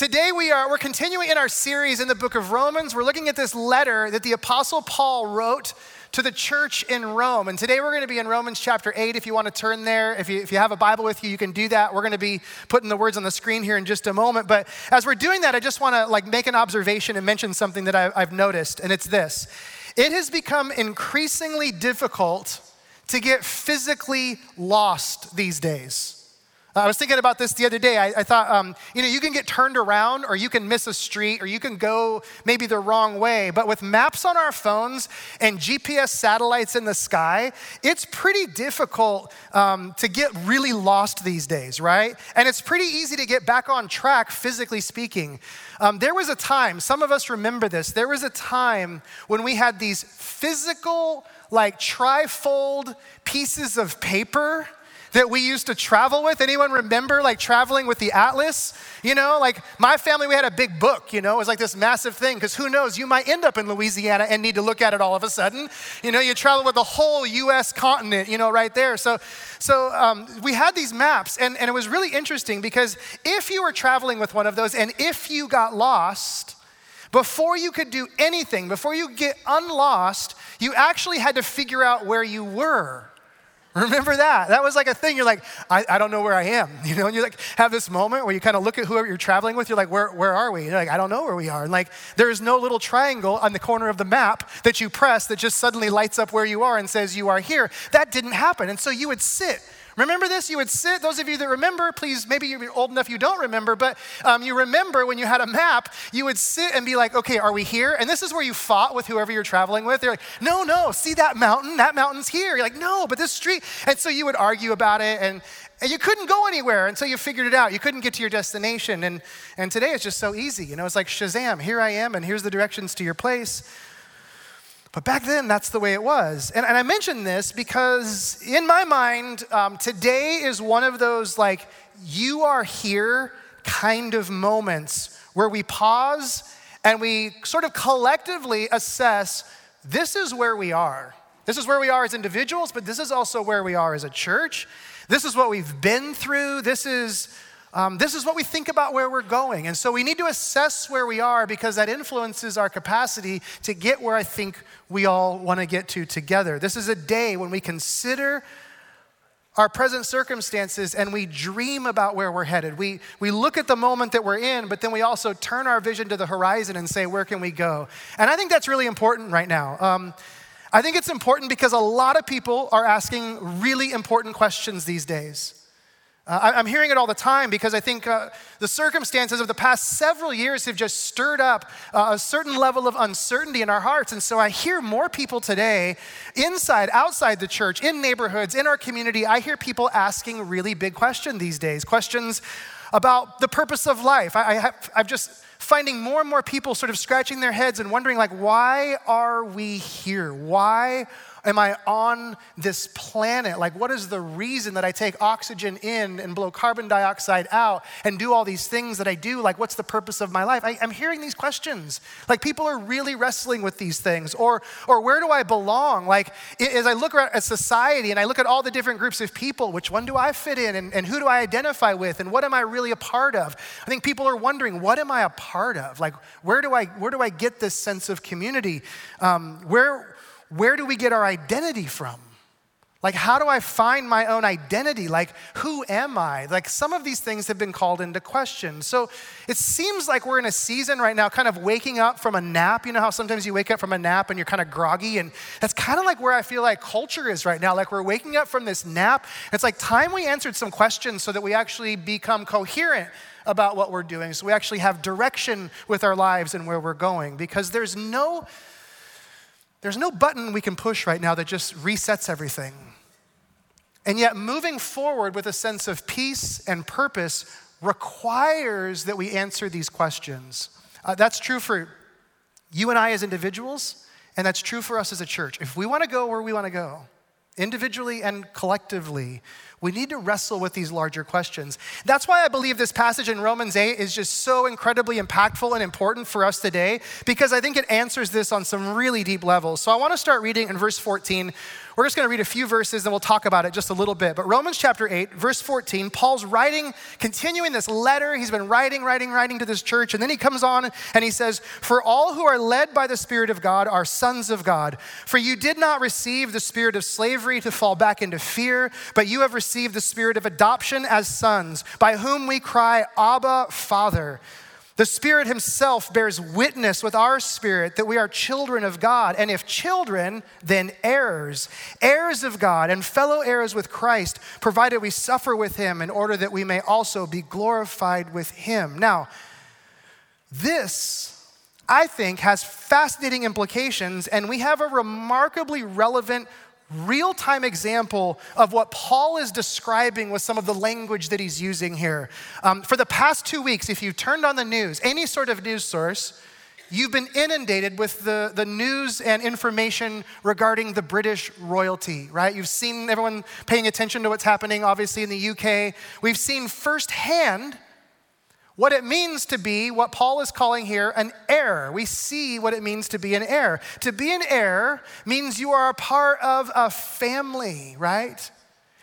Today we are we're continuing in our series in the book of Romans. We're looking at this letter that the apostle Paul wrote to the church in Rome. And today we're going to be in Romans chapter 8. If you want to turn there, if you, if you have a Bible with you, you can do that. We're going to be putting the words on the screen here in just a moment. But as we're doing that, I just want to like make an observation and mention something that I, I've noticed, and it's this. It has become increasingly difficult to get physically lost these days. I was thinking about this the other day. I, I thought, um, you know, you can get turned around or you can miss a street or you can go maybe the wrong way. But with maps on our phones and GPS satellites in the sky, it's pretty difficult um, to get really lost these days, right? And it's pretty easy to get back on track, physically speaking. Um, there was a time, some of us remember this, there was a time when we had these physical, like trifold pieces of paper that we used to travel with. Anyone remember like traveling with the Atlas? You know, like my family, we had a big book, you know, it was like this massive thing because who knows, you might end up in Louisiana and need to look at it all of a sudden. You know, you travel with the whole US continent, you know, right there. So, so um, we had these maps and, and it was really interesting because if you were traveling with one of those and if you got lost, before you could do anything, before you get unlost, you actually had to figure out where you were. Remember that? That was like a thing. You're like, I, I don't know where I am. You know, and you like have this moment where you kind of look at whoever you're traveling with. You're like, where, where are we? You're like, I don't know where we are. And like, there's no little triangle on the corner of the map that you press that just suddenly lights up where you are and says you are here. That didn't happen. And so you would sit Remember this? You would sit, those of you that remember, please, maybe you're old enough you don't remember, but um, you remember when you had a map, you would sit and be like, okay, are we here? And this is where you fought with whoever you're traveling with. They're like, no, no, see that mountain? That mountain's here. You're like, no, but this street. And so you would argue about it, and, and you couldn't go anywhere until you figured it out. You couldn't get to your destination. And, and today it's just so easy. You know, it's like Shazam, here I am, and here's the directions to your place. But back then, that's the way it was. And, and I mention this because, in my mind, um, today is one of those like, you are here kind of moments where we pause and we sort of collectively assess this is where we are. This is where we are as individuals, but this is also where we are as a church. This is what we've been through. This is um, this is what we think about where we're going. And so we need to assess where we are because that influences our capacity to get where I think we all want to get to together. This is a day when we consider our present circumstances and we dream about where we're headed. We, we look at the moment that we're in, but then we also turn our vision to the horizon and say, where can we go? And I think that's really important right now. Um, I think it's important because a lot of people are asking really important questions these days. Uh, I'm hearing it all the time because I think uh, the circumstances of the past several years have just stirred up uh, a certain level of uncertainty in our hearts. And so I hear more people today, inside, outside the church, in neighborhoods, in our community, I hear people asking really big questions these days questions about the purpose of life. I, I have, I'm just finding more and more people sort of scratching their heads and wondering, like, why are we here? Why am I on this planet? Like, what is the reason that I take oxygen in and blow carbon dioxide out and do all these things that I do? Like, what's the purpose of my life? I, am hearing these questions. Like, people are really wrestling with these things. Or, or where do I belong? Like, as I look around at society and I look at all the different groups of people, which one do I fit in and, and who do I identify with and what am I really a part of? I think people are wondering, what am I a part of? Like, where do I, where do I get this sense of community? Um, where, where do we get our identity from? Like, how do I find my own identity? Like, who am I? Like, some of these things have been called into question. So, it seems like we're in a season right now, kind of waking up from a nap. You know how sometimes you wake up from a nap and you're kind of groggy? And that's kind of like where I feel like culture is right now. Like, we're waking up from this nap. It's like time we answered some questions so that we actually become coherent about what we're doing. So, we actually have direction with our lives and where we're going. Because there's no there's no button we can push right now that just resets everything. And yet, moving forward with a sense of peace and purpose requires that we answer these questions. Uh, that's true for you and I as individuals, and that's true for us as a church. If we want to go where we want to go, individually and collectively, we need to wrestle with these larger questions. That's why I believe this passage in Romans 8 is just so incredibly impactful and important for us today, because I think it answers this on some really deep levels. So I want to start reading in verse 14. We're just going to read a few verses and we'll talk about it just a little bit. But Romans chapter 8, verse 14, Paul's writing, continuing this letter. He's been writing, writing, writing to this church. And then he comes on and he says, For all who are led by the Spirit of God are sons of God. For you did not receive the spirit of slavery to fall back into fear, but you have received the spirit of adoption as sons, by whom we cry, Abba, Father. The Spirit Himself bears witness with our spirit that we are children of God. And if children, then heirs, heirs of God, and fellow heirs with Christ, provided we suffer with Him in order that we may also be glorified with Him. Now, this, I think, has fascinating implications, and we have a remarkably relevant real time example of what Paul is describing with some of the language that he's using here. Um, for the past two weeks, if you've turned on the news, any sort of news source, you've been inundated with the, the news and information regarding the British royalty, right? You've seen everyone paying attention to what's happening, obviously, in the UK. We've seen firsthand what it means to be what Paul is calling here an heir. We see what it means to be an heir. To be an heir means you are a part of a family, right?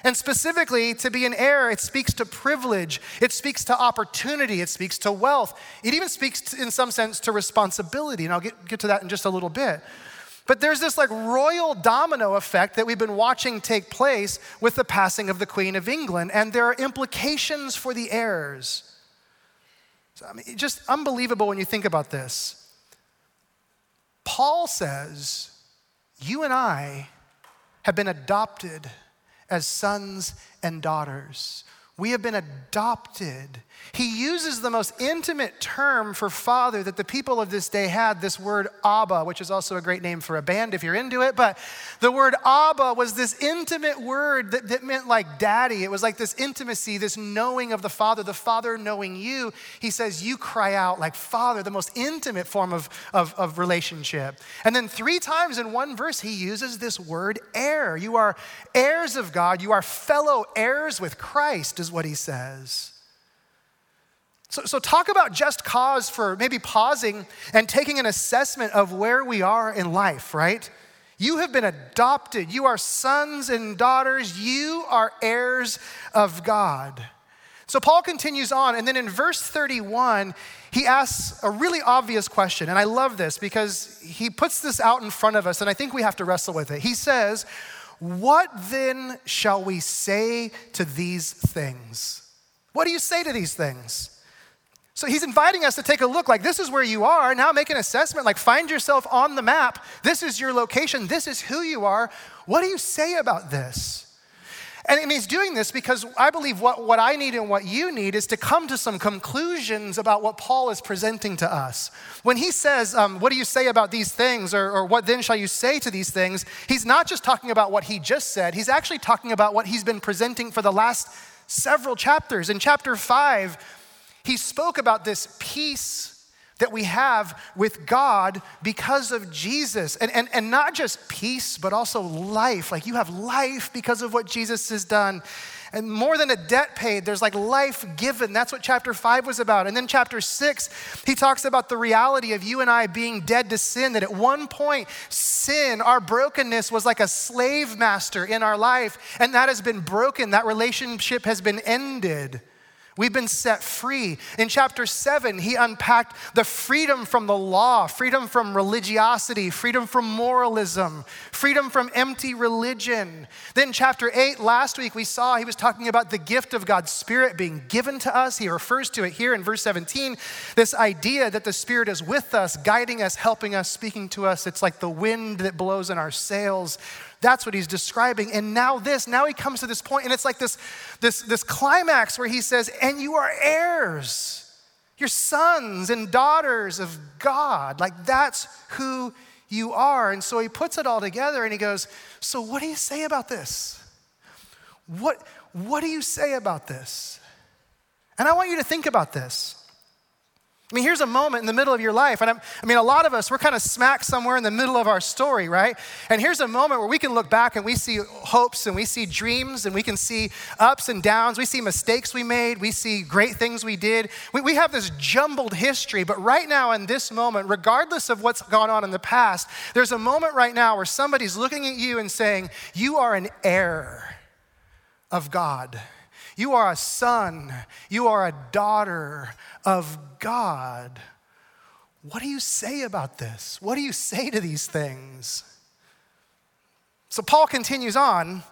And specifically, to be an heir, it speaks to privilege, it speaks to opportunity, it speaks to wealth, it even speaks, to, in some sense, to responsibility. And I'll get, get to that in just a little bit. But there's this like royal domino effect that we've been watching take place with the passing of the Queen of England, and there are implications for the heirs. So, I mean, it's just unbelievable when you think about this. Paul says, You and I have been adopted as sons and daughters. We have been adopted. He uses the most intimate term for father that the people of this day had, this word Abba, which is also a great name for a band if you're into it. But the word Abba was this intimate word that, that meant like daddy. It was like this intimacy, this knowing of the father, the father knowing you. He says, You cry out like father, the most intimate form of, of, of relationship. And then three times in one verse, he uses this word heir. You are heirs of God, you are fellow heirs with Christ is what he says. So, so, talk about just cause for maybe pausing and taking an assessment of where we are in life, right? You have been adopted. You are sons and daughters. You are heirs of God. So Paul continues on, and then in verse 31, he asks a really obvious question. And I love this because he puts this out in front of us, and I think we have to wrestle with it. He says, what then shall we say to these things? What do you say to these things? So he's inviting us to take a look like this is where you are. Now make an assessment, like find yourself on the map. This is your location. This is who you are. What do you say about this? And, he's doing this because I believe what, what I need and what you need is to come to some conclusions about what Paul is presenting to us. When he says, um, What do you say about these things, or, or what then shall you say to these things, he's not just talking about what he just said, he's actually talking about what he's been presenting for the last several chapters. In chapter five, he spoke about this peace that we have with God because of Jesus. And, and, and not just peace, but also life. Like you have life because of what Jesus has done. And more than a debt paid, there's like life given. That's what chapter five was about. And then chapter six, he talks about the reality of you and I being dead to sin, that at one point, sin, our brokenness, was like a slave master in our life. And that has been broken. That relationship has been ended. We've been set free. In chapter seven, he unpacked the freedom from the law, freedom from religiosity, freedom from moralism, freedom from empty religion. Then, chapter eight, last week, we saw he was talking about the gift of God's Spirit being given to us. He refers to it here in verse 17 this idea that the Spirit is with us, guiding us, helping us, speaking to us. It's like the wind that blows in our sails. That's what he's describing. And now this, now he comes to this point, and it's like this, this, this climax where he says, and you are heirs. You're sons and daughters of God. Like that's who you are. And so he puts it all together and he goes, So what do you say about this? What, what do you say about this? And I want you to think about this. I mean, here's a moment in the middle of your life. And I'm, i mean, a lot of us, we're kind of smack somewhere in the middle of our story, right? And here's a moment where we can look back and we see hopes and we see dreams and we can see ups and downs. We see mistakes we made. We see great things we did. We, we have this jumbled history. But right now, in this moment, regardless of what's gone on in the past, there's a moment right now where somebody's looking at you and saying, You are an heir of God. You are a son. You are a daughter of God. What do you say about this? What do you say to these things? So Paul continues on.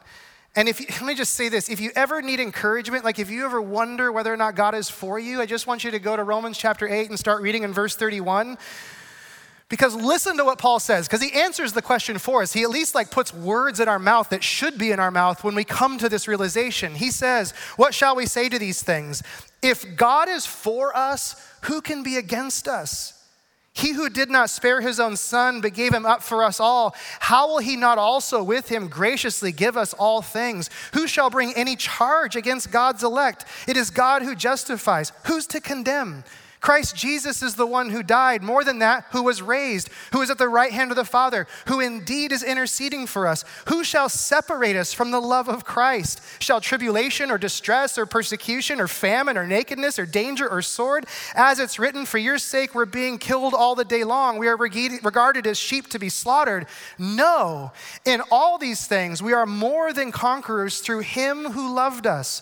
And if you, let me just say this if you ever need encouragement, like if you ever wonder whether or not God is for you, I just want you to go to Romans chapter 8 and start reading in verse 31. Because listen to what Paul says, because he answers the question for us. He at least like puts words in our mouth that should be in our mouth when we come to this realization. He says, What shall we say to these things? If God is for us, who can be against us? He who did not spare his own son, but gave him up for us all, how will he not also with him graciously give us all things? Who shall bring any charge against God's elect? It is God who justifies. Who's to condemn? Christ Jesus is the one who died, more than that, who was raised, who is at the right hand of the Father, who indeed is interceding for us. Who shall separate us from the love of Christ? Shall tribulation or distress or persecution or famine or nakedness or danger or sword? As it's written, for your sake we're being killed all the day long. We are regarded as sheep to be slaughtered. No, in all these things we are more than conquerors through him who loved us.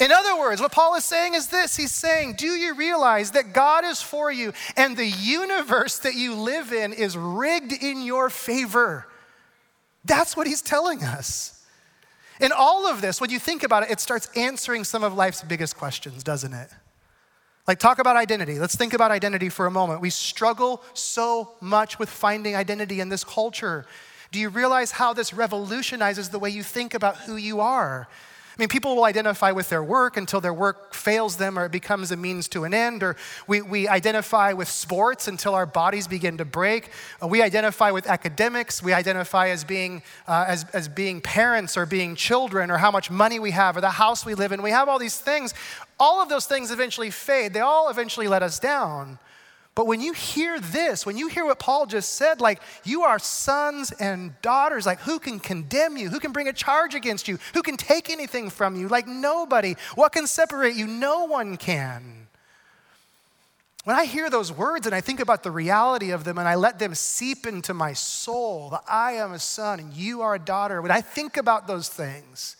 In other words, what Paul is saying is this He's saying, Do you realize that God is for you and the universe that you live in is rigged in your favor? That's what he's telling us. In all of this, when you think about it, it starts answering some of life's biggest questions, doesn't it? Like, talk about identity. Let's think about identity for a moment. We struggle so much with finding identity in this culture. Do you realize how this revolutionizes the way you think about who you are? I mean, people will identify with their work until their work fails them or it becomes a means to an end, or we, we identify with sports until our bodies begin to break. Uh, we identify with academics. We identify as being, uh, as, as being parents or being children or how much money we have or the house we live in. We have all these things. All of those things eventually fade, they all eventually let us down. But when you hear this, when you hear what Paul just said, like, you are sons and daughters, like, who can condemn you? Who can bring a charge against you? Who can take anything from you? Like, nobody. What can separate you? No one can. When I hear those words and I think about the reality of them and I let them seep into my soul, that I am a son and you are a daughter, when I think about those things,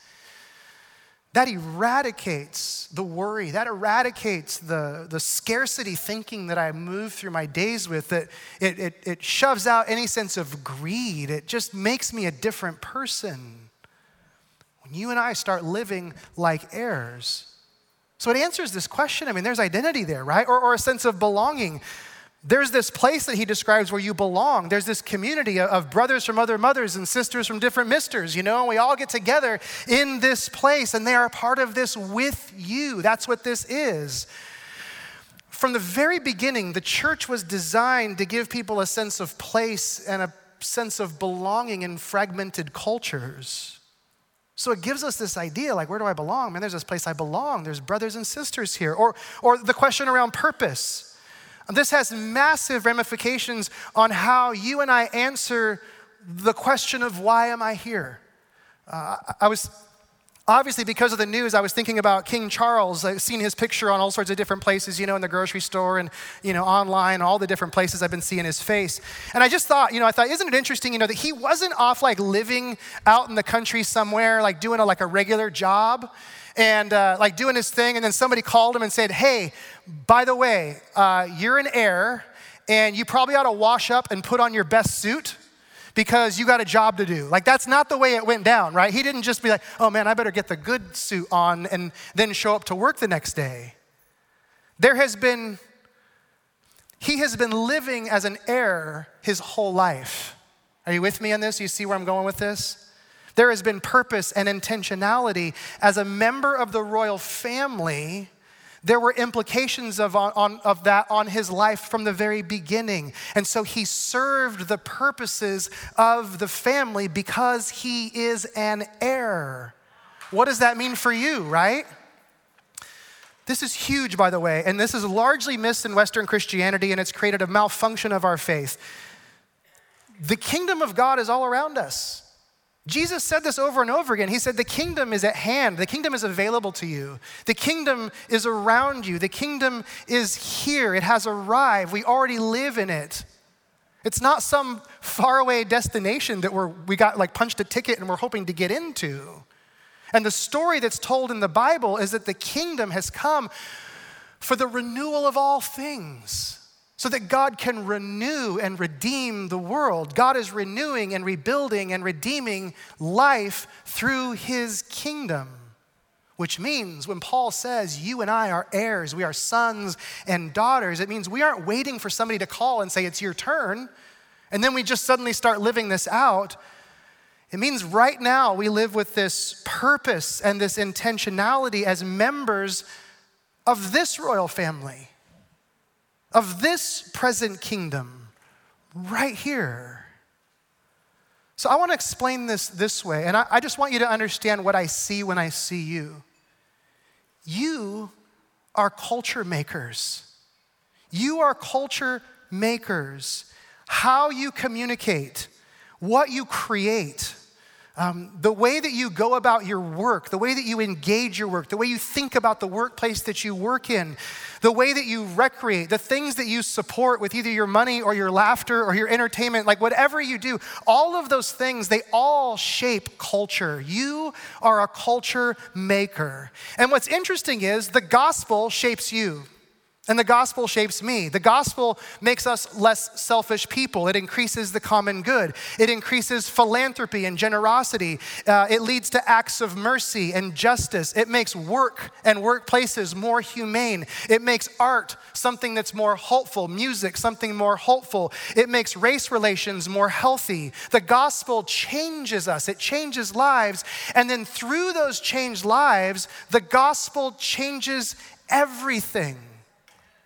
that eradicates the worry, that eradicates the, the scarcity thinking that I move through my days with, that it, it, it shoves out any sense of greed. It just makes me a different person. When you and I start living like heirs. So it answers this question. I mean, there's identity there, right? Or, or a sense of belonging. There's this place that he describes where you belong. There's this community of brothers from other mothers and sisters from different misters, you know, and we all get together in this place and they are part of this with you. That's what this is. From the very beginning, the church was designed to give people a sense of place and a sense of belonging in fragmented cultures. So it gives us this idea like, where do I belong? Man, there's this place I belong. There's brothers and sisters here. Or, or the question around purpose. This has massive ramifications on how you and I answer the question of why am I here? Uh, I was obviously because of the news i was thinking about king charles. I've seen his picture on all sorts of different places you know in the grocery store and you know online all the different places i've been seeing his face. And i just thought you know i thought isn't it interesting you know that he wasn't off like living out in the country somewhere like doing a, like a regular job and uh, like doing his thing. And then somebody called him and said, Hey, by the way, uh, you're an heir, and you probably ought to wash up and put on your best suit because you got a job to do. Like, that's not the way it went down, right? He didn't just be like, oh man, I better get the good suit on and then show up to work the next day. There has been, he has been living as an heir his whole life. Are you with me on this? You see where I'm going with this? There has been purpose and intentionality. As a member of the royal family, there were implications of, on, of that on his life from the very beginning. And so he served the purposes of the family because he is an heir. What does that mean for you, right? This is huge, by the way, and this is largely missed in Western Christianity, and it's created a malfunction of our faith. The kingdom of God is all around us. Jesus said this over and over again. He said, The kingdom is at hand. The kingdom is available to you. The kingdom is around you. The kingdom is here. It has arrived. We already live in it. It's not some faraway destination that we're, we got like punched a ticket and we're hoping to get into. And the story that's told in the Bible is that the kingdom has come for the renewal of all things so that God can renew and redeem the world. God is renewing and rebuilding and redeeming life through his kingdom. Which means when Paul says, You and I are heirs, we are sons and daughters, it means we aren't waiting for somebody to call and say, It's your turn. And then we just suddenly start living this out. It means right now we live with this purpose and this intentionality as members of this royal family of this present kingdom right here. So I want to explain this this way, and I, I, just want you to understand what I see when I see you. You are culture makers. You are culture makers. How you communicate, what you create, um, the way that you go about your work, the way that you engage your work, the way you think about the workplace that you work in, the way that you recreate, the things that you support with either your money or your laughter or your entertainment, like whatever you do, all of those things, they all shape culture. You are a culture maker. And what's interesting is the gospel shapes you. And the gospel shapes me. The gospel makes us less selfish people. It increases the common good. It increases philanthropy and generosity. Uh, it leads to acts of mercy and justice. It makes work and workplaces more humane. It makes art something that's more hopeful, music something more hopeful. It makes race relations more healthy. The gospel changes us, it changes lives. And then through those changed lives, the gospel changes everything.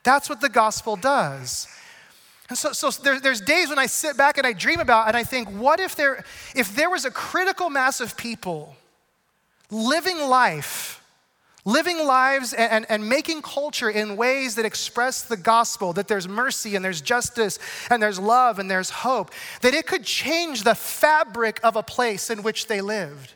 That's what the gospel does. And so, so there, there's days when I sit back and I dream about and I think, what if there, if there was a critical mass of people living life, living lives and, and, and making culture in ways that express the gospel, that there's mercy and there's justice and there's love and there's hope, that it could change the fabric of a place in which they lived.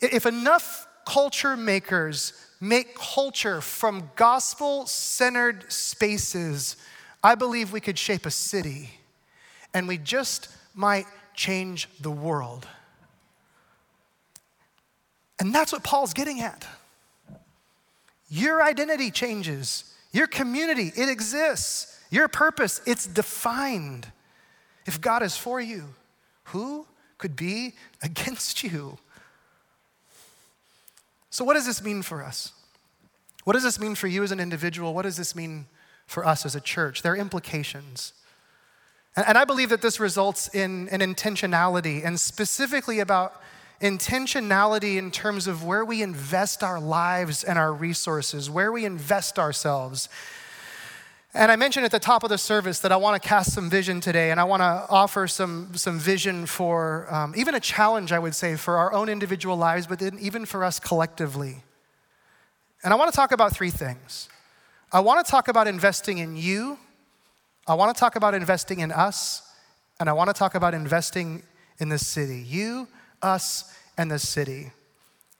If enough culture makers make culture from gospel centered spaces, I believe we could shape a city and we just might change the world. And that's what Paul's getting at. Your identity changes, your community, it exists, your purpose, it's defined. If God is for you, who could be against you? So, what does this mean for us? What does this mean for you as an individual? What does this mean for us as a church? There are implications. And I believe that this results in an intentionality, and specifically about intentionality in terms of where we invest our lives and our resources, where we invest ourselves. And I mentioned at the top of the service that I want to cast some vision today, and I want to offer some, some vision for um, even a challenge, I would say, for our own individual lives, but even for us collectively. And I want to talk about three things. I want to talk about investing in you, I want to talk about investing in us, and I want to talk about investing in the city. You, us, and the city.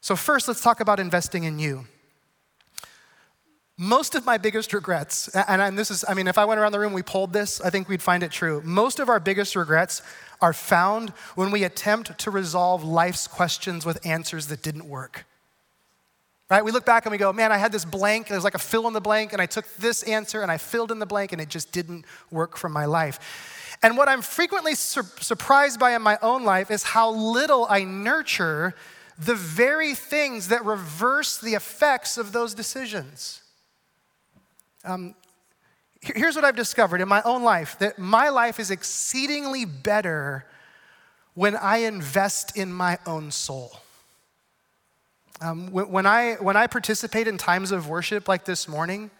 So, first, let's talk about investing in you. Most of my biggest regrets, and this is, I mean, if I went around the room, we polled this, I think we'd find it true. Most of our biggest regrets are found when we attempt to resolve life's questions with answers that didn't work. Right? We look back and we go, man, I had this blank, there's like a fill in the blank, and I took this answer and I filled in the blank, and it just didn't work for my life. And what I'm frequently sur- surprised by in my own life is how little I nurture the very things that reverse the effects of those decisions. Um, here's what I've discovered in my own life that my life is exceedingly better when I invest in my own soul. Um, when, I, when I participate in times of worship like this morning,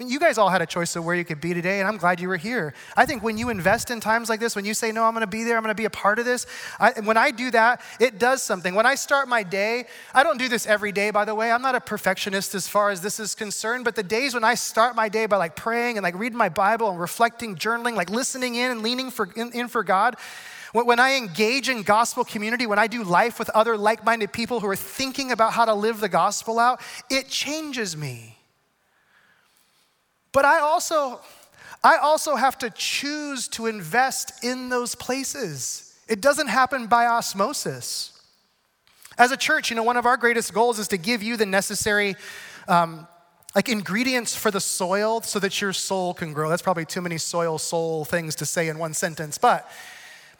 you guys all had a choice of where you could be today, and I'm glad you were here. I think when you invest in times like this, when you say, No, I'm gonna be there, I'm gonna be a part of this, I, when I do that, it does something. When I start my day, I don't do this every day, by the way. I'm not a perfectionist as far as this is concerned, but the days when I start my day by like praying and like reading my Bible and reflecting, journaling, like listening in and leaning for, in, in for God, when I engage in gospel community, when I do life with other like minded people who are thinking about how to live the gospel out, it changes me. But I also, I also have to choose to invest in those places. It doesn't happen by osmosis. As a church, you know, one of our greatest goals is to give you the necessary um, like ingredients for the soil so that your soul can grow. That's probably too many soil soul things to say in one sentence, but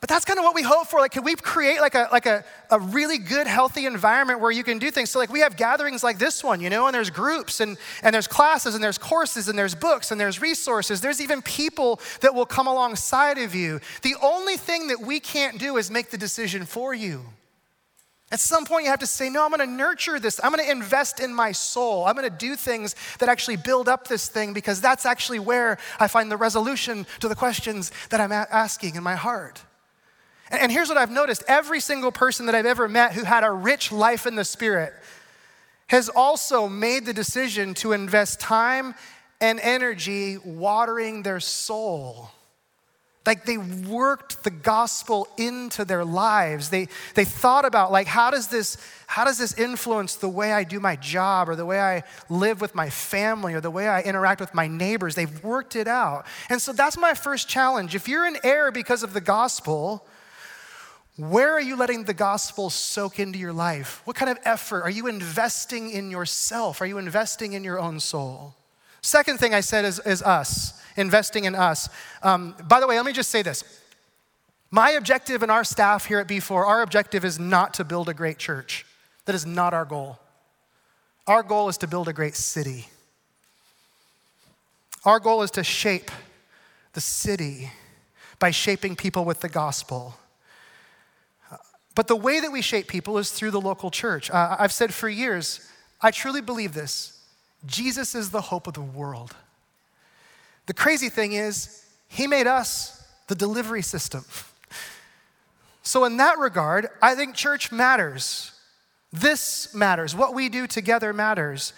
but that's kind of what we hope for. Like, can we create like a like a, a really good, healthy environment where you can do things? So, like, we have gatherings like this one, you know, and there's groups and and there's classes and there's courses and there's books and there's resources. There's even people that will come alongside of you. The only thing that we can't do is make the decision for you. At some point, you have to say, No, I'm gonna nurture this. I'm gonna invest in my soul. I'm gonna do things that actually build up this thing because that's actually where I find the resolution to the questions that I'm asking in my heart. And here's what I've noticed every single person that I've ever met who had a rich life in the Spirit has also made the decision to invest time and energy watering their soul. Like they worked the gospel into their lives. They, they thought about like how does this how does this influence the way I do my job or the way I live with my family or the way I interact with my neighbors? They've worked it out. And so that's my first challenge. If you're in error because of the gospel, where are you letting the gospel soak into your life? What kind of effort? Are you investing in yourself? Are you investing in your own soul? Second thing I said is, is us, investing in us. Um, by the way, let me just say this. My objective and our staff here at B4, our objective is not to build a great church. That is not our goal. Our goal is to build a great city. Our goal is to shape the city by shaping people with the gospel. But the way that we shape people is through the local church. Uh, I've said for years, I truly believe this Jesus is the hope of the world. The crazy thing is, He made us the delivery system. So, in that regard, I think church matters. This matters. What we do together matters.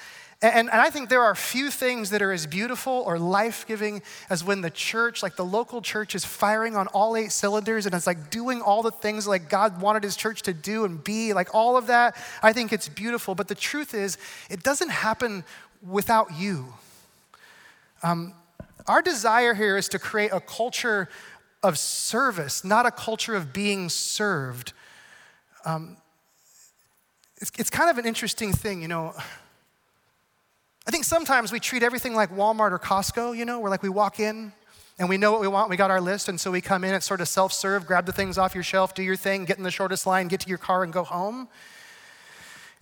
And, and I think there are few things that are as beautiful or life giving as when the church, like the local church, is firing on all eight cylinders and it's like doing all the things like God wanted his church to do and be, like all of that. I think it's beautiful. But the truth is, it doesn't happen without you. Um, our desire here is to create a culture of service, not a culture of being served. Um, it's, it's kind of an interesting thing, you know. I think sometimes we treat everything like Walmart or Costco, you know, where like we walk in and we know what we want, we got our list, and so we come in, it's sort of self serve, grab the things off your shelf, do your thing, get in the shortest line, get to your car, and go home.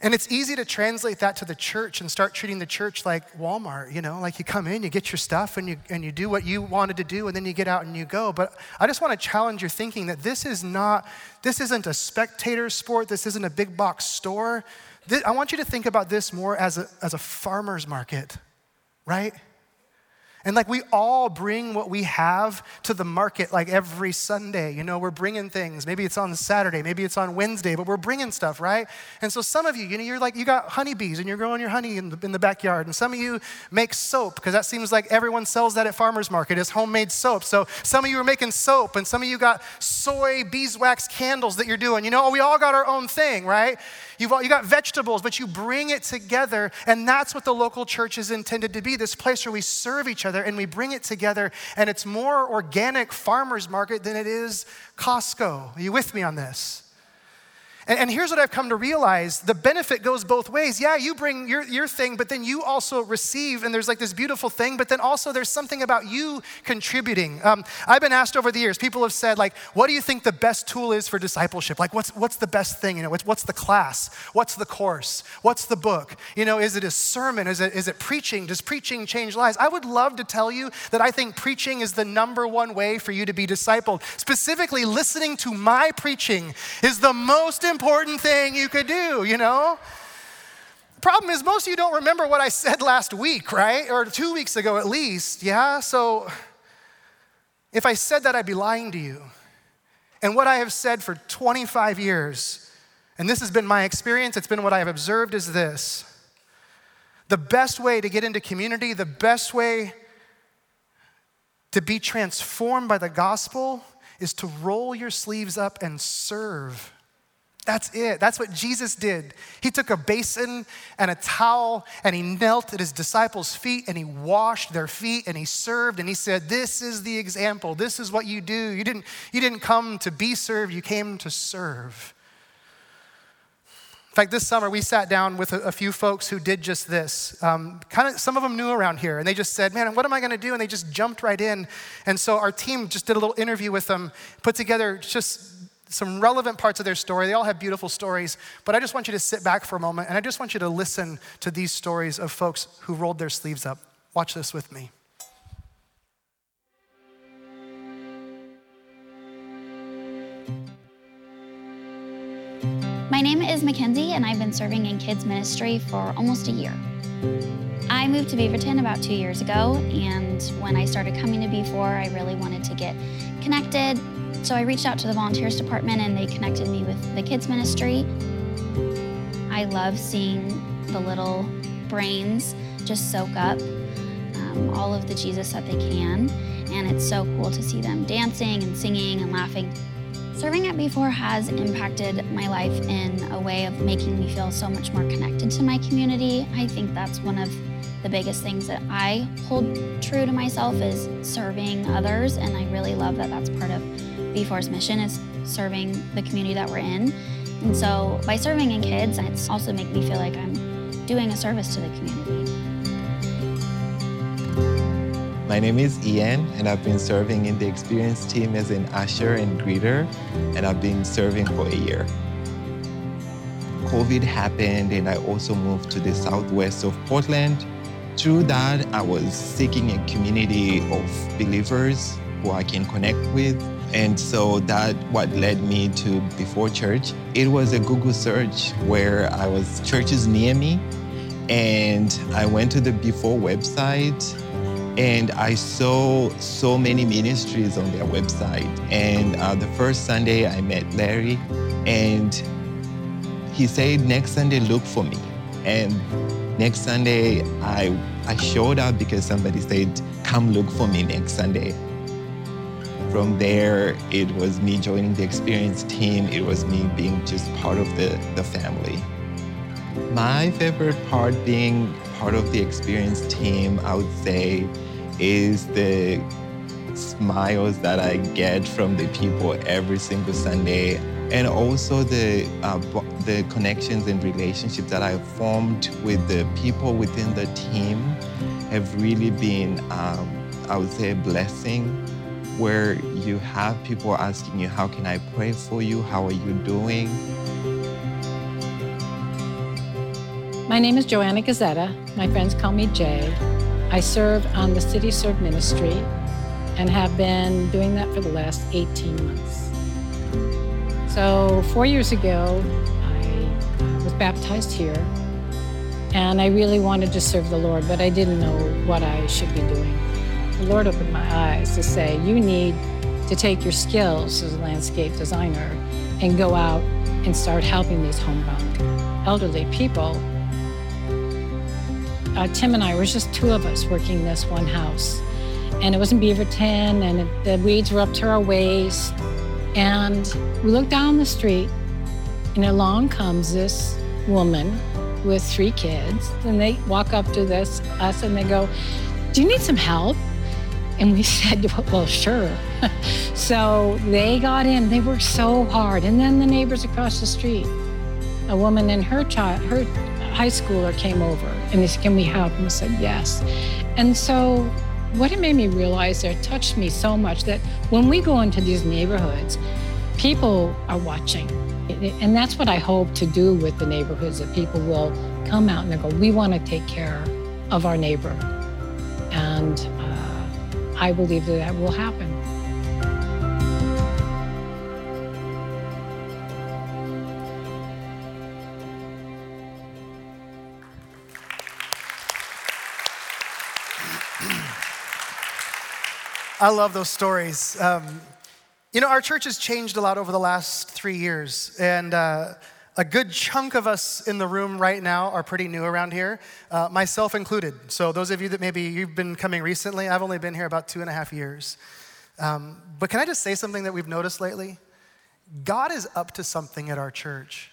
And it's easy to translate that to the church and start treating the church like Walmart, you know, like you come in, you get your stuff, and you, and you do what you wanted to do, and then you get out and you go. But I just want to challenge your thinking that this is not, this isn't a spectator sport, this isn't a big box store. I want you to think about this more as a, as a farmer's market, right? And like we all bring what we have to the market like every Sunday. You know, we're bringing things. Maybe it's on Saturday, maybe it's on Wednesday, but we're bringing stuff, right? And so some of you, you know, you're like, you got honeybees and you're growing your honey in the, in the backyard. And some of you make soap because that seems like everyone sells that at farmer's market is homemade soap. So some of you are making soap and some of you got soy beeswax candles that you're doing. You know, we all got our own thing, right? You've all, you got vegetables, but you bring it together. And that's what the local church is intended to be this place where we serve each other and we bring it together. And it's more organic farmer's market than it is Costco. Are you with me on this? And, and, here's what I've come to realize the benefit goes both ways. Yeah, you bring your, your thing, but then you also receive, and there's like this beautiful thing, but then also there's something about you contributing. Um, I've been asked over the years, people have said, like, what do you think the best tool is for discipleship? Like, what's, what's the best thing? You know, what's, what's the class? What's the course? What's the book? You know, is it a sermon? Is it, is it preaching? Does preaching change lives? I would love to tell you that I think preaching is the number one way for you to be discipled. Specifically, listening to my preaching is the most important important thing you could do, you know? Problem is, most of you don't remember what I said last week, right? Or two weeks ago at least, yeah? So if I said that, I'd be lying to you. And what I have said for 25 years, and this has been my experience, it's been what I have observed, is this the best way to get into community, the best way to be transformed by the gospel is to roll your sleeves up and serve. That's it. That's what Jesus did. He took a basin and a towel and he knelt at his disciples' feet and he washed their feet and he served and he said, This is the example. This is what you do. You didn't, you didn't come to be served, you came to serve. In fact, this summer we sat down with a, a few folks who did just this. Um, kind of, some of them knew around here, and they just said, "Man, what am I going to do?" And they just jumped right in. And so our team just did a little interview with them, put together just some relevant parts of their story. They all have beautiful stories, but I just want you to sit back for a moment and I just want you to listen to these stories of folks who rolled their sleeves up. Watch this with me. My name is Mackenzie, and I've been serving in kids ministry for almost a year. I moved to Beaverton about two years ago, and when I started coming to B4, I really wanted to get connected, so I reached out to the volunteers department and they connected me with the kids ministry. I love seeing the little brains just soak up um, all of the Jesus that they can. And it's so cool to see them dancing and singing and laughing. Serving at B4 has impacted my life in a way of making me feel so much more connected to my community. I think that's one of the biggest things that I hold true to myself is serving others, and I really love that that's part of B4's mission is serving the community that we're in. And so by serving in kids, it's also make me feel like I'm doing a service to the community. My name is Ian, and I've been serving in the experience team as an usher and greeter, and I've been serving for a year. COVID happened, and I also moved to the southwest of Portland. Through that, I was seeking a community of believers who I can connect with and so that what led me to B4 Church. It was a Google search where I was churches near me. And I went to the B4 website and I saw so many ministries on their website. And uh, the first Sunday I met Larry and he said, next Sunday, look for me. And next Sunday, I, I showed up because somebody said, come look for me next Sunday. From there, it was me joining the experience team. It was me being just part of the, the family. My favorite part being part of the experience team, I would say, is the smiles that I get from the people every single Sunday, and also the uh, the connections and relationships that I've formed with the people within the team have really been, um, I would say, a blessing where you have people asking you, How can I pray for you? How are you doing? My name is Joanna Gazetta. My friends call me Jay. I serve on the City Serve Ministry and have been doing that for the last 18 months. So, four years ago, I was baptized here and I really wanted to serve the Lord, but I didn't know what I should be doing the Lord opened my eyes to say, you need to take your skills as a landscape designer and go out and start helping these homebound elderly people. Uh, Tim and I were just two of us working this one house. And it was in Beaverton, and it, the weeds were up to our waist. And we looked down the street, and along comes this woman with three kids. And they walk up to this us and they go, Do you need some help? And we said, well, sure. So they got in, they worked so hard. And then the neighbors across the street, a woman and her child, her high schooler came over and they said, Can we help? And I said, Yes. And so what it made me realize there touched me so much that when we go into these neighborhoods, people are watching. And that's what I hope to do with the neighborhoods that people will come out and they go, We want to take care of our neighbor. And I believe that that will happen. I love those stories. Um, you know, our church has changed a lot over the last three years, and uh, a good chunk of us in the room right now are pretty new around here, uh, myself included. So, those of you that maybe you've been coming recently, I've only been here about two and a half years. Um, but can I just say something that we've noticed lately? God is up to something at our church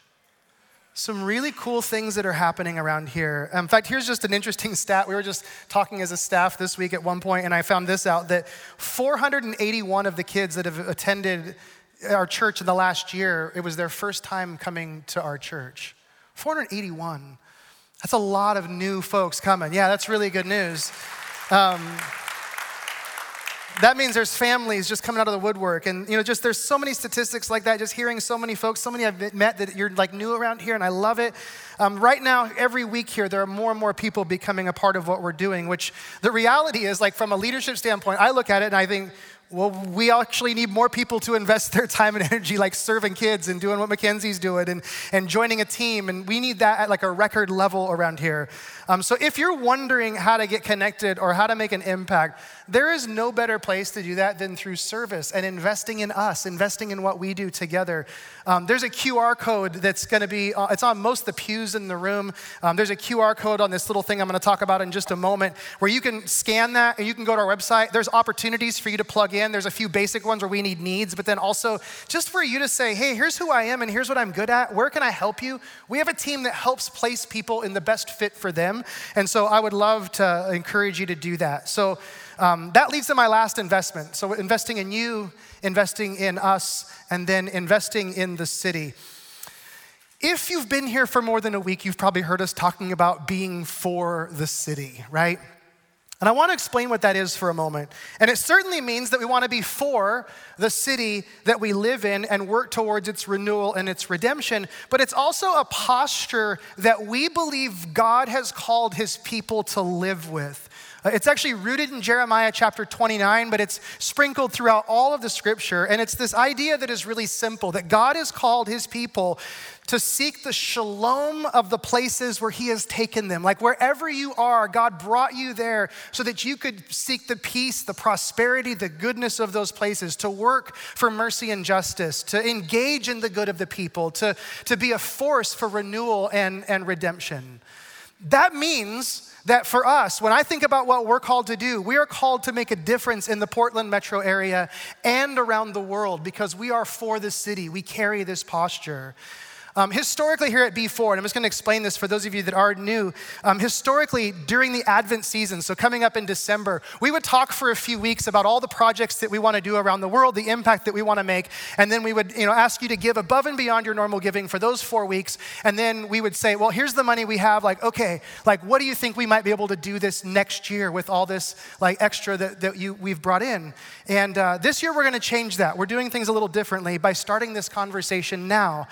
some really cool things that are happening around here. In fact, here's just an interesting stat. We were just talking as a staff this week at one point, and I found this out that 481 of the kids that have attended our church in the last year, it was their first time coming to our church. 481. That's a lot of new folks coming. Yeah, that's really good news. Um, that means there's families just coming out of the woodwork and you know just there's so many statistics like that just hearing so many folks so many i've met that you're like new around here and i love it um, right now every week here there are more and more people becoming a part of what we're doing which the reality is like from a leadership standpoint i look at it and i think well, we actually need more people to invest their time and energy, like serving kids and doing what Mackenzie's doing and, and joining a team. And we need that at like a record level around here. Um, so if you're wondering how to get connected or how to make an impact, there is no better place to do that than through service and investing in us, investing in what we do together. Um, there's a QR code that's going to be, uh, it's on most of the pews in the room. Um, there's a QR code on this little thing I'm going to talk about in just a moment where you can scan that and you can go to our website. There's opportunities for you to plug in. There's a few basic ones where we need needs, but then also just for you to say, hey, here's who I am and here's what I'm good at. Where can I help you? We have a team that helps place people in the best fit for them. And so I would love to encourage you to do that. So, um, that leads to my last investment. So, investing in you, investing in us, and then investing in the city. If you've been here for more than a week, you've probably heard us talking about being for the city, right? And I want to explain what that is for a moment. And it certainly means that we want to be for the city that we live in and work towards its renewal and its redemption. But it's also a posture that we believe God has called his people to live with. Uh, it's actually rooted in Jeremiah chapter 29, but it's sprinkled throughout all of the scripture. And it's this idea that is really simple that God has called his people to seek the shalom of the places where he has taken them. Like wherever you are, God brought you there so that you could seek the peace, the prosperity, the goodness of those places, to work for mercy and justice, to engage in the good of the people, to, to be a force for renewal and, and redemption. That means that for us, when I think about what we're called to do, we are called to make a difference in the Portland metro area and around the world because we are for the city. We carry this posture. Um, historically, here at B4, and I'm just going to explain this for those of you that are new. Um, historically, during the Advent season, so coming up in December, we would talk for a few weeks about all the projects that we want to do around the world, the impact that we want to make, and then we would, you know, ask you to give above and beyond your normal giving for those four weeks. And then we would say, well, here's the money we have. Like, okay, like, what do you think we might be able to do this next year with all this like extra that, that you we've brought in? And uh, this year, we're going to change that. We're doing things a little differently by starting this conversation now.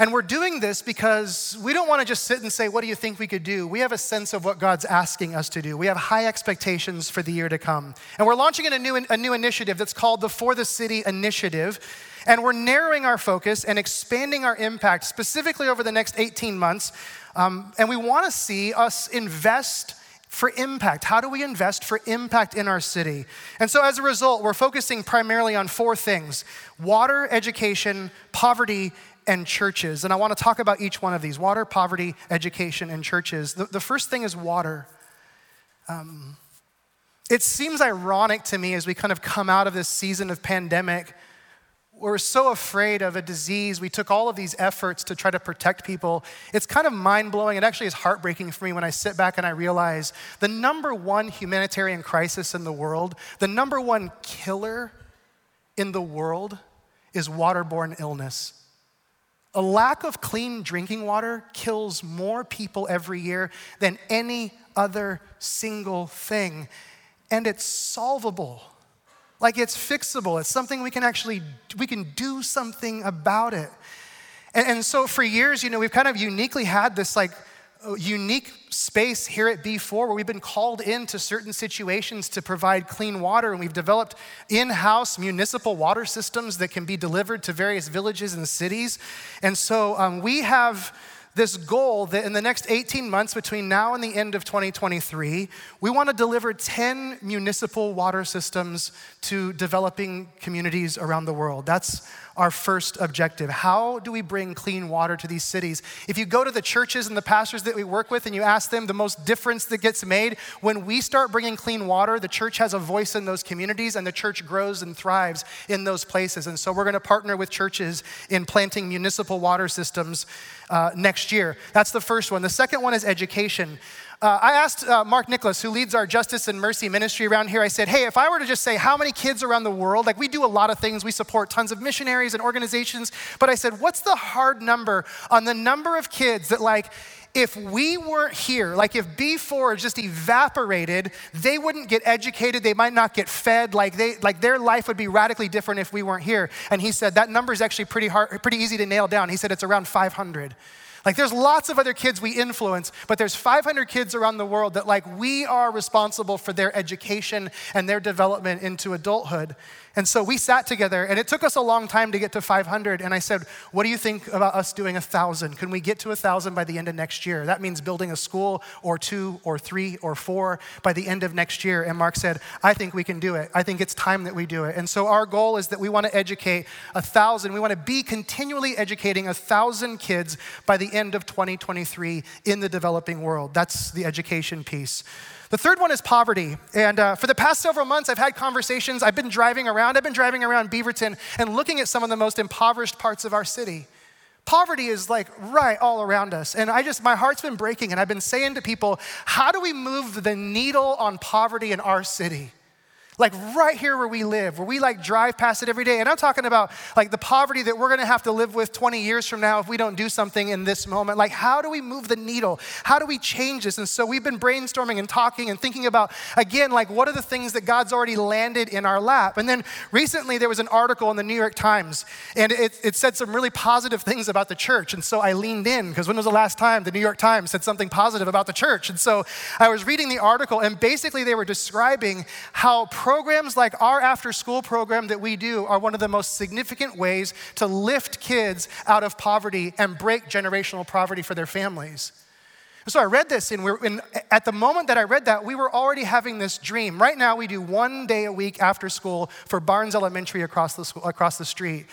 And we're doing this because we don't want to just sit and say, What do you think we could do? We have a sense of what God's asking us to do. We have high expectations for the year to come. And we're launching a new, a new initiative that's called the For the City Initiative. And we're narrowing our focus and expanding our impact specifically over the next 18 months. Um, and we want to see us invest for impact. How do we invest for impact in our city? And so, as a result, we're focusing primarily on four things water, education, poverty, and churches. And I want to talk about each one of these water, poverty, education, and churches. The, the first thing is water. Um, it seems ironic to me as we kind of come out of this season of pandemic. We're so afraid of a disease. We took all of these efforts to try to protect people. It's kind of mind blowing. It actually is heartbreaking for me when I sit back and I realize the number one humanitarian crisis in the world, the number one killer in the world is waterborne illness. A lack of clean drinking water kills more people every year than any other single thing. And it's solvable. Like it's fixable. It's something we can actually we can do something about it. And, and so for years, you know, we've kind of uniquely had this like unique space here at B4 where we've been called into certain situations to provide clean water, and we've developed in house municipal water systems that can be delivered to various villages and cities. And so um, we have this goal that in the next 18 months, between now and the end of 2023, we want to deliver 10 municipal water systems to developing communities around the world. That's our first objective. How do we bring clean water to these cities? If you go to the churches and the pastors that we work with and you ask them the most difference that gets made, when we start bringing clean water, the church has a voice in those communities and the church grows and thrives in those places. And so we're going to partner with churches in planting municipal water systems uh, next year. That's the first one. The second one is education. Uh, I asked uh, Mark Nicholas, who leads our justice and mercy ministry around here, I said, hey, if I were to just say how many kids around the world, like we do a lot of things, we support tons of missionaries and organizations, but I said, what's the hard number on the number of kids that, like, if we weren't here, like if B4 just evaporated, they wouldn't get educated, they might not get fed, like they like their life would be radically different if we weren't here. And he said that number is actually pretty hard, pretty easy to nail down. He said it's around 500. Like there's lots of other kids we influence, but there's 500 kids around the world that like we are responsible for their education and their development into adulthood. And so we sat together, and it took us a long time to get to 500. And I said, What do you think about us doing a 1,000? Can we get to a 1,000 by the end of next year? That means building a school or two or three or four by the end of next year. And Mark said, I think we can do it. I think it's time that we do it. And so our goal is that we want to educate a 1,000. We want to be continually educating a 1,000 kids by the end of 2023 in the developing world. That's the education piece. The third one is poverty. And uh, for the past several months, I've had conversations. I've been driving around. I've been driving around Beaverton and looking at some of the most impoverished parts of our city. Poverty is like right all around us. And I just, my heart's been breaking. And I've been saying to people, how do we move the needle on poverty in our city? Like right here where we live, where we like drive past it every day. And I'm talking about like the poverty that we're gonna have to live with 20 years from now if we don't do something in this moment. Like, how do we move the needle? How do we change this? And so we've been brainstorming and talking and thinking about, again, like what are the things that God's already landed in our lap? And then recently there was an article in the New York Times, and it, it said some really positive things about the church. And so I leaned in, because when was the last time the New York Times said something positive about the church? And so I was reading the article, and basically they were describing how programs like our after school program that we do are one of the most significant ways to lift kids out of poverty and break generational poverty for their families. So I read this, and, at the moment that I read that, we were already having this dream. Right now, we do one day a week after school for Barnes Elementary across the, school, across the street.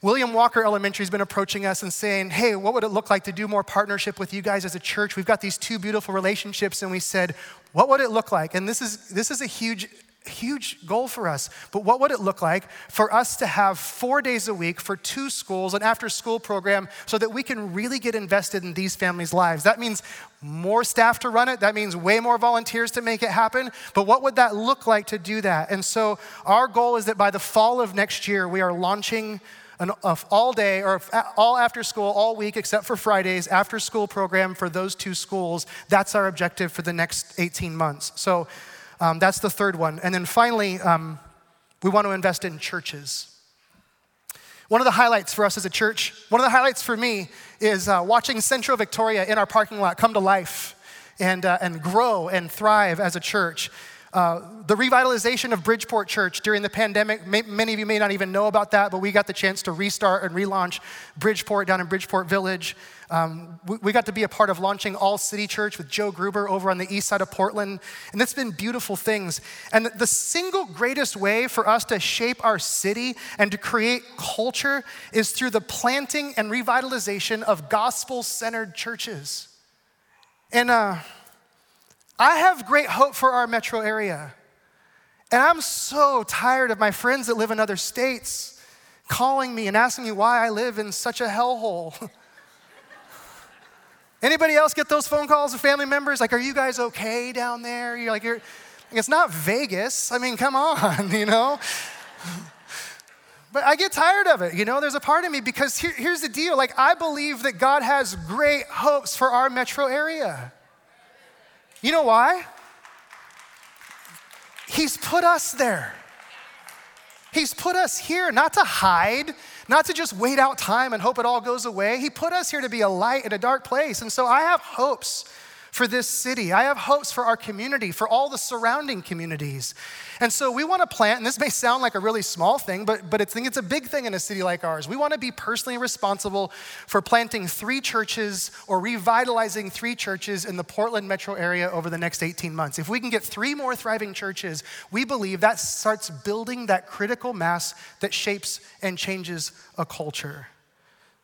William Walker Elementary has been approaching us and saying, Hey, what would it look like to do more partnership with you guys as a church? We've got these two beautiful relationships. And we said, What would it look like? And this is, this is a huge huge goal for us. But what would it look like for us to have four days a week for two schools, an after school program, so that we can really get invested in these families' lives? That means more staff to run it. That means way more volunteers to make it happen. But what would that look like to do that? And so our goal is that by the fall of next year, we are launching an all day or all after school, all week, except for Fridays, after school program for those two schools. That's our objective for the next 18 months. So um, that's the third one. And then finally, um, we want to invest in churches. One of the highlights for us as a church, one of the highlights for me is uh, watching Central Victoria in our parking lot come to life and, uh, and grow and thrive as a church. Uh, the revitalization of Bridgeport Church during the pandemic, may, many of you may not even know about that, but we got the chance to restart and relaunch Bridgeport down in Bridgeport Village. Um, we, we, got to be a part of launching All City Church with Joe Gruber over on the east side of Portland. And it's been beautiful things. And the single greatest way for us to shape our city and to create culture is through the planting and revitalization of gospel centered churches. And, uh, I have great hope for our metro area. And I'm so tired of my friends that live in other states calling me and asking me why I live in such a hellhole. Anybody else get those phone calls of family members? Like, are you guys okay down there? You're like, you're, it's not Vegas. I mean, come on, you know? But I get tired of it. You know, there's a part of me because here, here's the deal. Like, I believe that God has great hopes for our metro area. You know why? He's put us there. He's put us here not to hide, not to just wait out time and hope it all goes away. He put us here to be a light in a dark place. And so I have hopes for this city. I have hopes for our community, for all the surrounding communities. And so we want to plant, and this may sound like a really small thing, but, but I think it's a big thing in a city like ours. We want to be personally responsible for planting three churches or revitalizing three churches in the Portland metro area over the next 18 months. If we can get three more thriving churches, we believe that starts building that critical mass that shapes and changes a culture.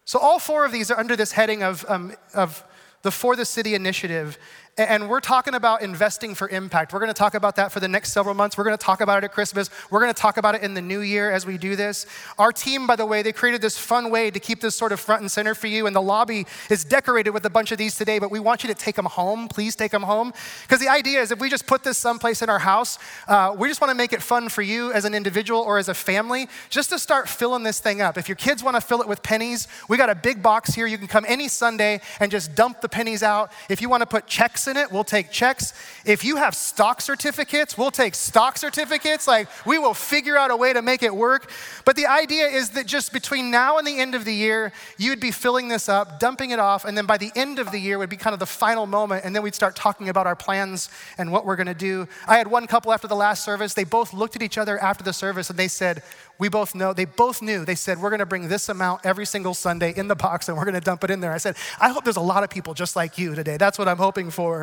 So all four of these are under this heading of, um, of the For the City initiative. And we're talking about investing for impact. We're going to talk about that for the next several months. We're going to talk about it at Christmas. We're going to talk about it in the new year as we do this. Our team, by the way, they created this fun way to keep this sort of front and center for you. And the lobby is decorated with a bunch of these today, but we want you to take them home. Please take them home. Because the idea is if we just put this someplace in our house, uh, we just want to make it fun for you as an individual or as a family, just to start filling this thing up. If your kids want to fill it with pennies, we got a big box here. You can come any Sunday and just dump the pennies out. If you want to put checks in it, we'll take checks. If you have stock certificates, we'll take stock certificates. Like, we will figure out a way to make it work. But the idea is that just between now and the end of the year, you'd be filling this up, dumping it off, and then by the end of the year would be kind of the final moment, and then we'd start talking about our plans and what we're gonna do. I had one couple after the last service, they both looked at each other after the service and they said, we both know, they both knew. They said, We're gonna bring this amount every single Sunday in the box and we're gonna dump it in there. I said, I hope there's a lot of people just like you today. That's what I'm hoping for.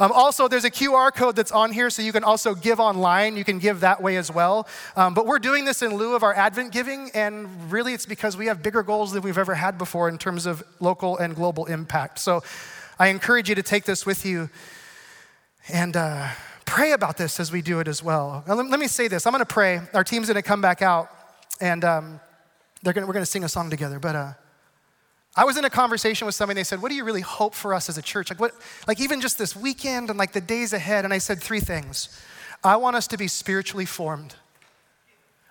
Um, also, there's a QR code that's on here, so you can also give online. You can give that way as well. Um, but we're doing this in lieu of our Advent giving, and really it's because we have bigger goals than we've ever had before in terms of local and global impact. So I encourage you to take this with you and uh, pray about this as we do it as well. Now, let, let, me say this I'm going to pray. Our team's going to come back out, and um, gonna, we're going to sing a song together. But uh, I was in a conversation with somebody, they said, What do you really hope for us as a church? Like, what, like even just this weekend and like the days ahead. And I said three things. I want us to be spiritually formed.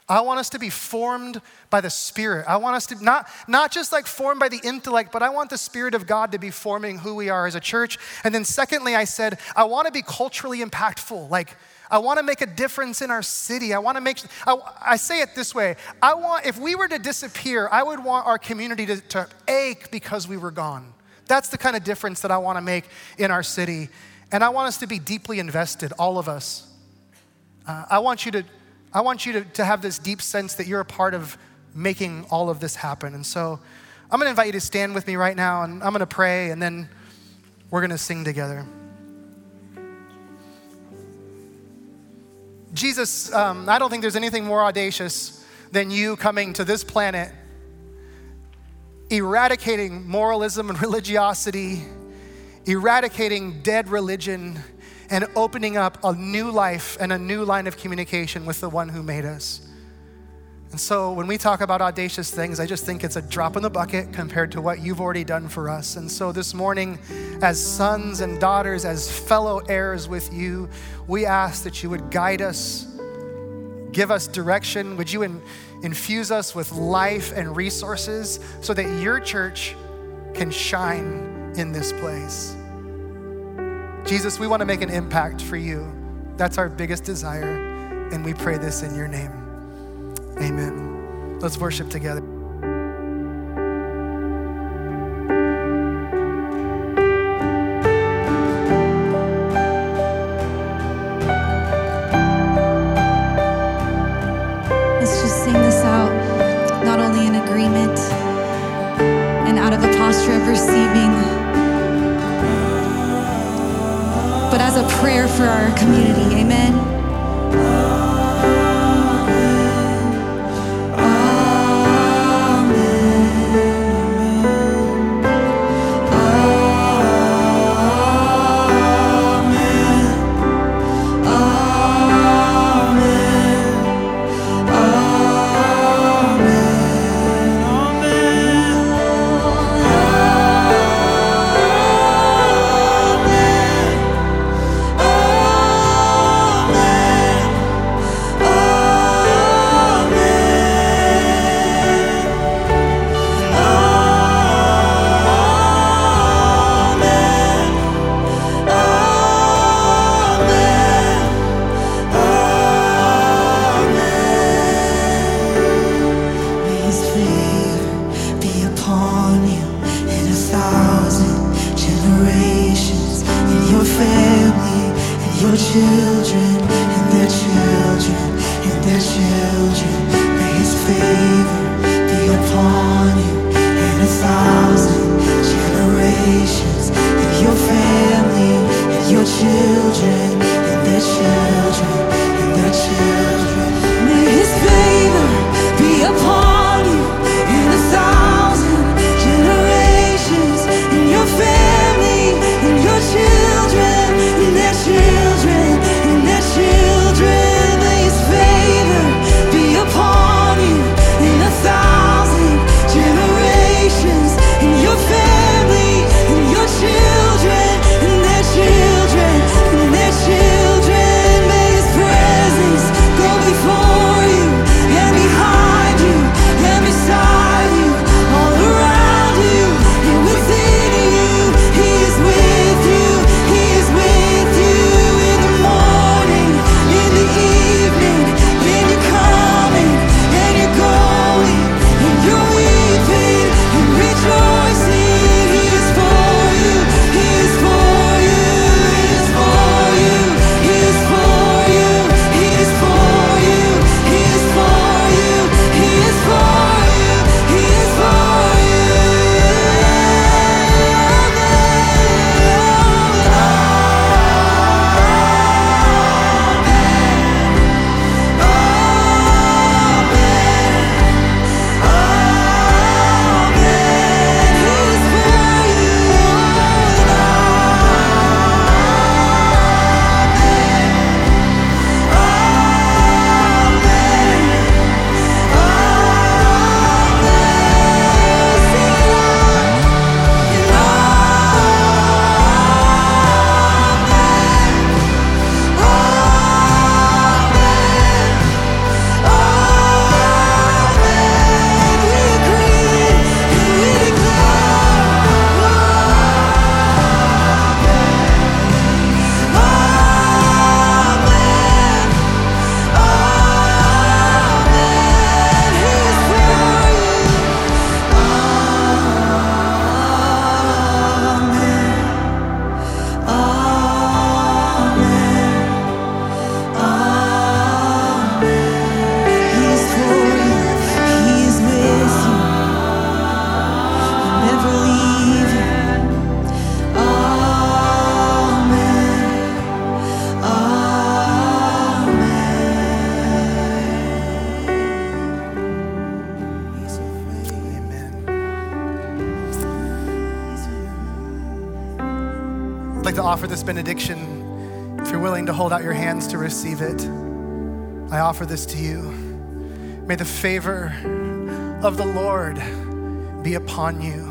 I want us to be formed by the Spirit. I want us to not, not just like formed by the intellect, but I want the Spirit of God to be forming who we are as a church. And then, secondly, I said, I want to be culturally impactful. Like, I want to make a difference in our city. I want to make, I, I, say it this way I want, if we were to disappear, I would want our community to, to ache because we were gone. That's the kind of difference that I want to make in our city. And I want us to be deeply invested, all of us. Uh, I want you, to, I want you to, to have this deep sense that you're a part of making all of this happen. And so I'm going to invite you to stand with me right now, and I'm going to pray, and then we're going to sing together. Jesus, um, I don't think there's anything more audacious than you coming to this planet, eradicating moralism and religiosity, eradicating dead religion, and opening up a new life and a new line of communication with the one who made us. And so when we talk about audacious things, I just think it's a drop in the bucket compared to what you've already done for us. And so this morning, as sons and daughters, as fellow heirs with you, we ask that you would guide us, give us direction. Would you in, infuse us with life and resources so that your church can shine in this place? Jesus, we want to make an impact for you. That's our biggest desire. And we pray this in your name. Amen. Let's worship together. Let's just sing this out, not only in agreement and out of a posture of receiving, but as a prayer for our community. Benediction. If you're willing to hold out your hands to receive it, I offer this to you. May the favor of the Lord be upon you.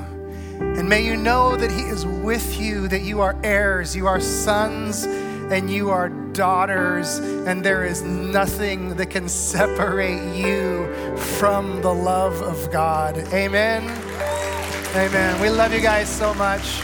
And may you know that He is with you, that you are heirs, you are sons, and you are daughters, and there is nothing that can separate you from the love of God. Amen. Amen. We love you guys so much.